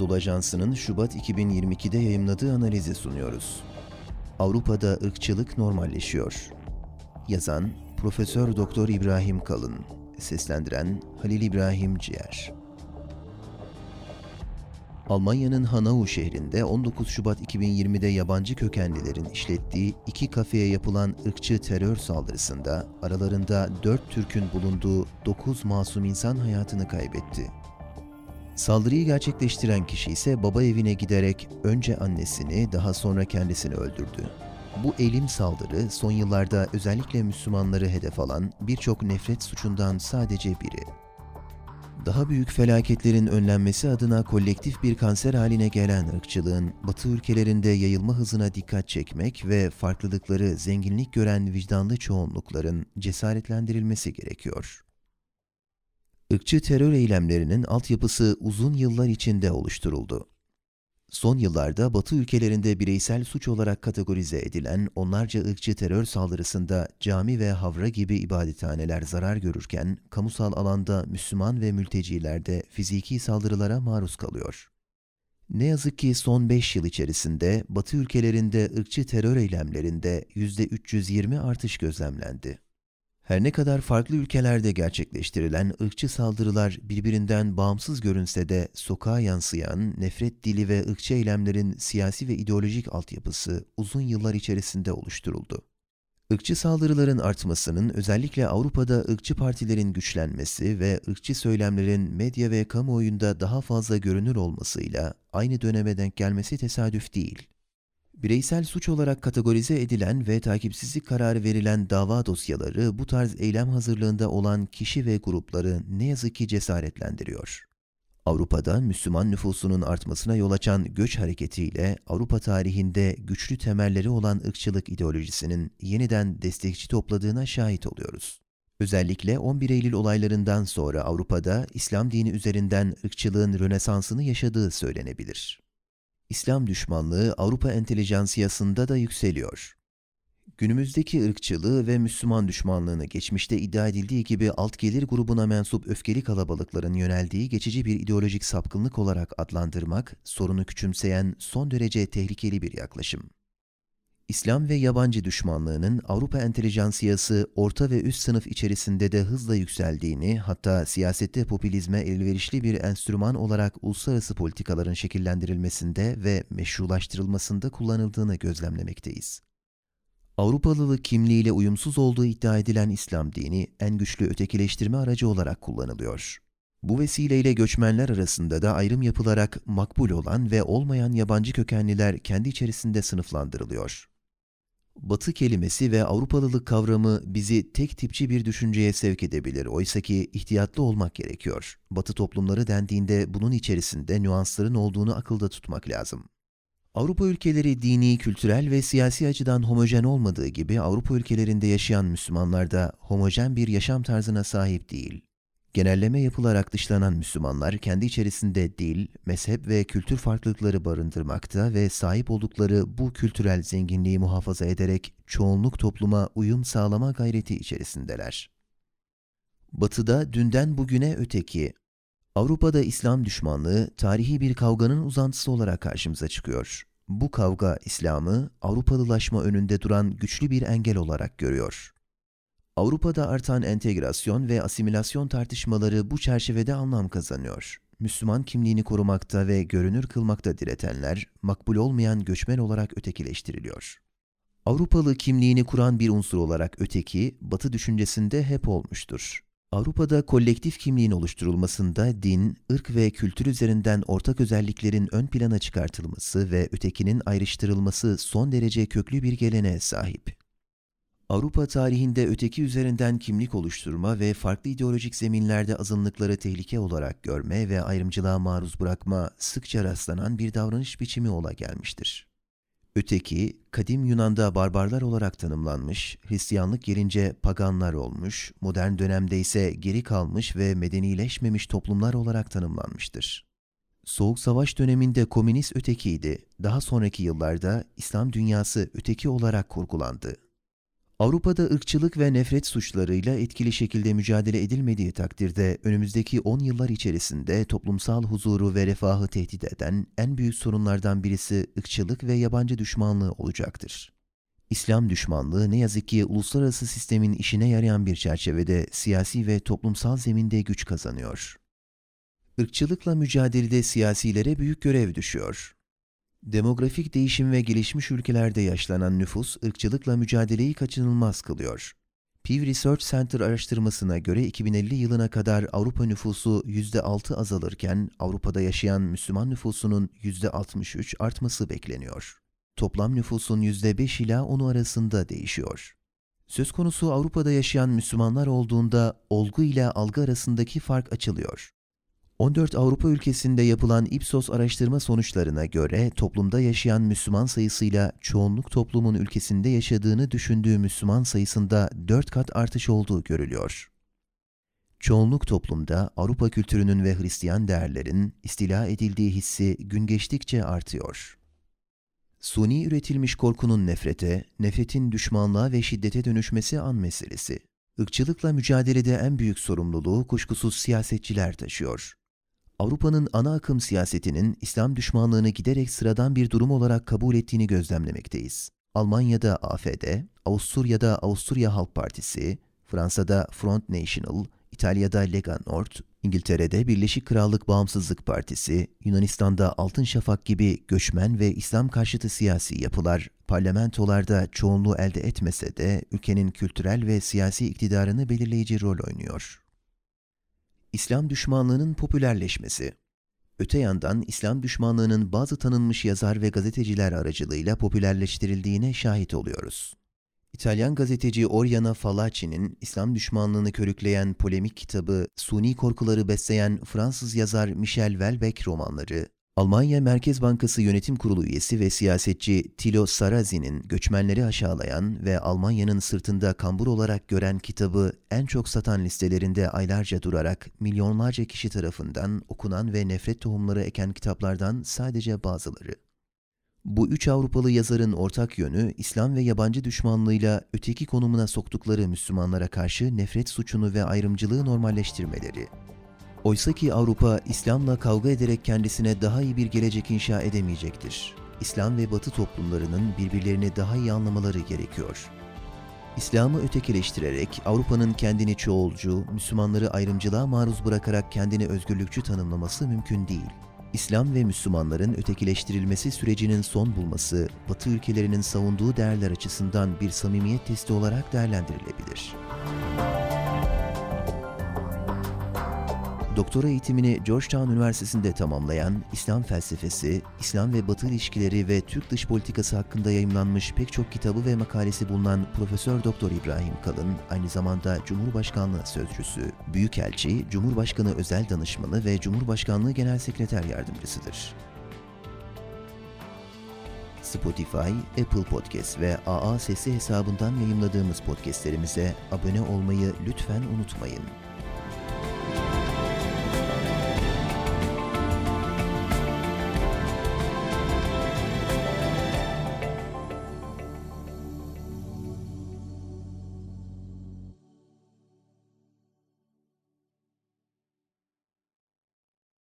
Anadolu Ajansı'nın Şubat 2022'de yayımladığı analizi sunuyoruz. Avrupa'da ırkçılık normalleşiyor. Yazan Profesör Doktor İbrahim Kalın, seslendiren Halil İbrahim Ciğer. Almanya'nın Hanau şehrinde 19 Şubat 2020'de yabancı kökenlilerin işlettiği iki kafeye yapılan ırkçı terör saldırısında aralarında 4 Türk'ün bulunduğu 9 masum insan hayatını kaybetti. Saldırıyı gerçekleştiren kişi ise baba evine giderek önce annesini daha sonra kendisini öldürdü. Bu elim saldırı son yıllarda özellikle Müslümanları hedef alan birçok nefret suçundan sadece biri. Daha büyük felaketlerin önlenmesi adına kolektif bir kanser haline gelen ırkçılığın Batı ülkelerinde yayılma hızına dikkat çekmek ve farklılıkları zenginlik gören vicdanlı çoğunlukların cesaretlendirilmesi gerekiyor. Irkçı terör eylemlerinin altyapısı uzun yıllar içinde oluşturuldu. Son yıllarda Batı ülkelerinde bireysel suç olarak kategorize edilen onlarca ırkçı terör saldırısında cami ve havra gibi ibadethaneler zarar görürken, kamusal alanda Müslüman ve mülteciler de fiziki saldırılara maruz kalıyor. Ne yazık ki son 5 yıl içerisinde Batı ülkelerinde ırkçı terör eylemlerinde %320 artış gözlemlendi. Her ne kadar farklı ülkelerde gerçekleştirilen ırkçı saldırılar birbirinden bağımsız görünse de sokağa yansıyan nefret dili ve ırkçı eylemlerin siyasi ve ideolojik altyapısı uzun yıllar içerisinde oluşturuldu. Irkçı saldırıların artmasının özellikle Avrupa'da ırkçı partilerin güçlenmesi ve ırkçı söylemlerin medya ve kamuoyunda daha fazla görünür olmasıyla aynı döneme denk gelmesi tesadüf değil. Bireysel suç olarak kategorize edilen ve takipsizlik kararı verilen dava dosyaları bu tarz eylem hazırlığında olan kişi ve grupları ne yazık ki cesaretlendiriyor. Avrupa'da Müslüman nüfusunun artmasına yol açan göç hareketiyle Avrupa tarihinde güçlü temelleri olan ırkçılık ideolojisinin yeniden destekçi topladığına şahit oluyoruz. Özellikle 11 Eylül olaylarından sonra Avrupa'da İslam dini üzerinden ırkçılığın rönesansını yaşadığı söylenebilir. İslam düşmanlığı Avrupa entelijansiyasında da yükseliyor. Günümüzdeki ırkçılığı ve Müslüman düşmanlığını geçmişte iddia edildiği gibi alt gelir grubuna mensup öfkeli kalabalıkların yöneldiği geçici bir ideolojik sapkınlık olarak adlandırmak, sorunu küçümseyen son derece tehlikeli bir yaklaşım. İslam ve yabancı düşmanlığının Avrupa entelijansiyası orta ve üst sınıf içerisinde de hızla yükseldiğini, hatta siyasette popülizme elverişli bir enstrüman olarak uluslararası politikaların şekillendirilmesinde ve meşrulaştırılmasında kullanıldığını gözlemlemekteyiz. Avrupalılık kimliğiyle uyumsuz olduğu iddia edilen İslam dini en güçlü ötekileştirme aracı olarak kullanılıyor. Bu vesileyle göçmenler arasında da ayrım yapılarak makbul olan ve olmayan yabancı kökenliler kendi içerisinde sınıflandırılıyor. Batı kelimesi ve Avrupalılık kavramı bizi tek tipçi bir düşünceye sevk edebilir. Oysa ki ihtiyatlı olmak gerekiyor. Batı toplumları dendiğinde bunun içerisinde nüansların olduğunu akılda tutmak lazım. Avrupa ülkeleri dini, kültürel ve siyasi açıdan homojen olmadığı gibi Avrupa ülkelerinde yaşayan Müslümanlar da homojen bir yaşam tarzına sahip değil. Genelleme yapılarak dışlanan Müslümanlar kendi içerisinde dil, mezhep ve kültür farklılıkları barındırmakta ve sahip oldukları bu kültürel zenginliği muhafaza ederek çoğunluk topluma uyum sağlama gayreti içerisindeler. Batı'da dünden bugüne öteki, Avrupa'da İslam düşmanlığı tarihi bir kavganın uzantısı olarak karşımıza çıkıyor. Bu kavga İslam'ı Avrupalılaşma önünde duran güçlü bir engel olarak görüyor. Avrupa'da artan entegrasyon ve asimilasyon tartışmaları bu çerçevede anlam kazanıyor. Müslüman kimliğini korumakta ve görünür kılmakta diretenler, makbul olmayan göçmen olarak ötekileştiriliyor. Avrupalı kimliğini kuran bir unsur olarak öteki, Batı düşüncesinde hep olmuştur. Avrupa'da kolektif kimliğin oluşturulmasında din, ırk ve kültür üzerinden ortak özelliklerin ön plana çıkartılması ve ötekinin ayrıştırılması son derece köklü bir geleneğe sahip. Avrupa tarihinde öteki üzerinden kimlik oluşturma ve farklı ideolojik zeminlerde azınlıkları tehlike olarak görme ve ayrımcılığa maruz bırakma sıkça rastlanan bir davranış biçimi ola gelmiştir. Öteki, kadim Yunan'da barbarlar olarak tanımlanmış, Hristiyanlık gelince paganlar olmuş, modern dönemde ise geri kalmış ve medenileşmemiş toplumlar olarak tanımlanmıştır. Soğuk Savaş döneminde komünist ötekiydi, daha sonraki yıllarda İslam dünyası öteki olarak kurgulandı. Avrupa'da ırkçılık ve nefret suçlarıyla etkili şekilde mücadele edilmediği takdirde önümüzdeki 10 yıllar içerisinde toplumsal huzuru ve refahı tehdit eden en büyük sorunlardan birisi ırkçılık ve yabancı düşmanlığı olacaktır. İslam düşmanlığı ne yazık ki uluslararası sistemin işine yarayan bir çerçevede siyasi ve toplumsal zeminde güç kazanıyor. Irkçılıkla mücadelede siyasilere büyük görev düşüyor. Demografik değişim ve gelişmiş ülkelerde yaşlanan nüfus ırkçılıkla mücadeleyi kaçınılmaz kılıyor. Pew Research Center araştırmasına göre 2050 yılına kadar Avrupa nüfusu %6 azalırken Avrupa'da yaşayan Müslüman nüfusunun %63 artması bekleniyor. Toplam nüfusun %5 ila 10 arasında değişiyor. Söz konusu Avrupa'da yaşayan Müslümanlar olduğunda olgu ile algı arasındaki fark açılıyor. 14 Avrupa ülkesinde yapılan Ipsos araştırma sonuçlarına göre toplumda yaşayan Müslüman sayısıyla çoğunluk toplumun ülkesinde yaşadığını düşündüğü Müslüman sayısında 4 kat artış olduğu görülüyor. Çoğunluk toplumda Avrupa kültürünün ve Hristiyan değerlerin istila edildiği hissi gün geçtikçe artıyor. Suni üretilmiş korkunun nefrete, nefretin düşmanlığa ve şiddete dönüşmesi an meselesi. Irkçılıkla mücadelede en büyük sorumluluğu kuşkusuz siyasetçiler taşıyor. Avrupa'nın ana akım siyasetinin İslam düşmanlığını giderek sıradan bir durum olarak kabul ettiğini gözlemlemekteyiz. Almanya'da AFD, Avusturya'da Avusturya Halk Partisi, Fransa'da Front National, İtalya'da Lega Nord, İngiltere'de Birleşik Krallık Bağımsızlık Partisi, Yunanistan'da Altın Şafak gibi göçmen ve İslam karşıtı siyasi yapılar parlamentolarda çoğunluğu elde etmese de ülkenin kültürel ve siyasi iktidarını belirleyici rol oynuyor. İslam düşmanlığının popülerleşmesi Öte yandan İslam düşmanlığının bazı tanınmış yazar ve gazeteciler aracılığıyla popülerleştirildiğine şahit oluyoruz. İtalyan gazeteci Oriana Fallaci'nin İslam düşmanlığını körükleyen polemik kitabı, suni korkuları besleyen Fransız yazar Michel Welbeck romanları, Almanya Merkez Bankası Yönetim Kurulu üyesi ve siyasetçi Thilo Sarrazyn'in göçmenleri aşağılayan ve Almanya'nın sırtında kambur olarak gören kitabı en çok satan listelerinde aylarca durarak milyonlarca kişi tarafından okunan ve nefret tohumları eken kitaplardan sadece bazıları. Bu üç Avrupalı yazarın ortak yönü, İslam ve yabancı düşmanlığıyla öteki konumuna soktukları Müslümanlara karşı nefret suçunu ve ayrımcılığı normalleştirmeleri. Oysa ki Avrupa, İslam'la kavga ederek kendisine daha iyi bir gelecek inşa edemeyecektir. İslam ve Batı toplumlarının birbirlerini daha iyi anlamaları gerekiyor. İslam'ı ötekileştirerek Avrupa'nın kendini çoğulcu, Müslümanları ayrımcılığa maruz bırakarak kendini özgürlükçü tanımlaması mümkün değil. İslam ve Müslümanların ötekileştirilmesi sürecinin son bulması, Batı ülkelerinin savunduğu değerler açısından bir samimiyet testi olarak değerlendirilebilir. Doktora eğitimini Georgetown Üniversitesi'nde tamamlayan İslam felsefesi, İslam ve Batı ilişkileri ve Türk dış politikası hakkında yayımlanmış pek çok kitabı ve makalesi bulunan Profesör Doktor İbrahim Kalın, aynı zamanda Cumhurbaşkanlığı Sözcüsü, Büyükelçi, Cumhurbaşkanı Özel Danışmanı ve Cumhurbaşkanlığı Genel Sekreter Yardımcısıdır. Spotify, Apple Podcast ve AA Sesi hesabından yayınladığımız podcastlerimize abone olmayı lütfen unutmayın.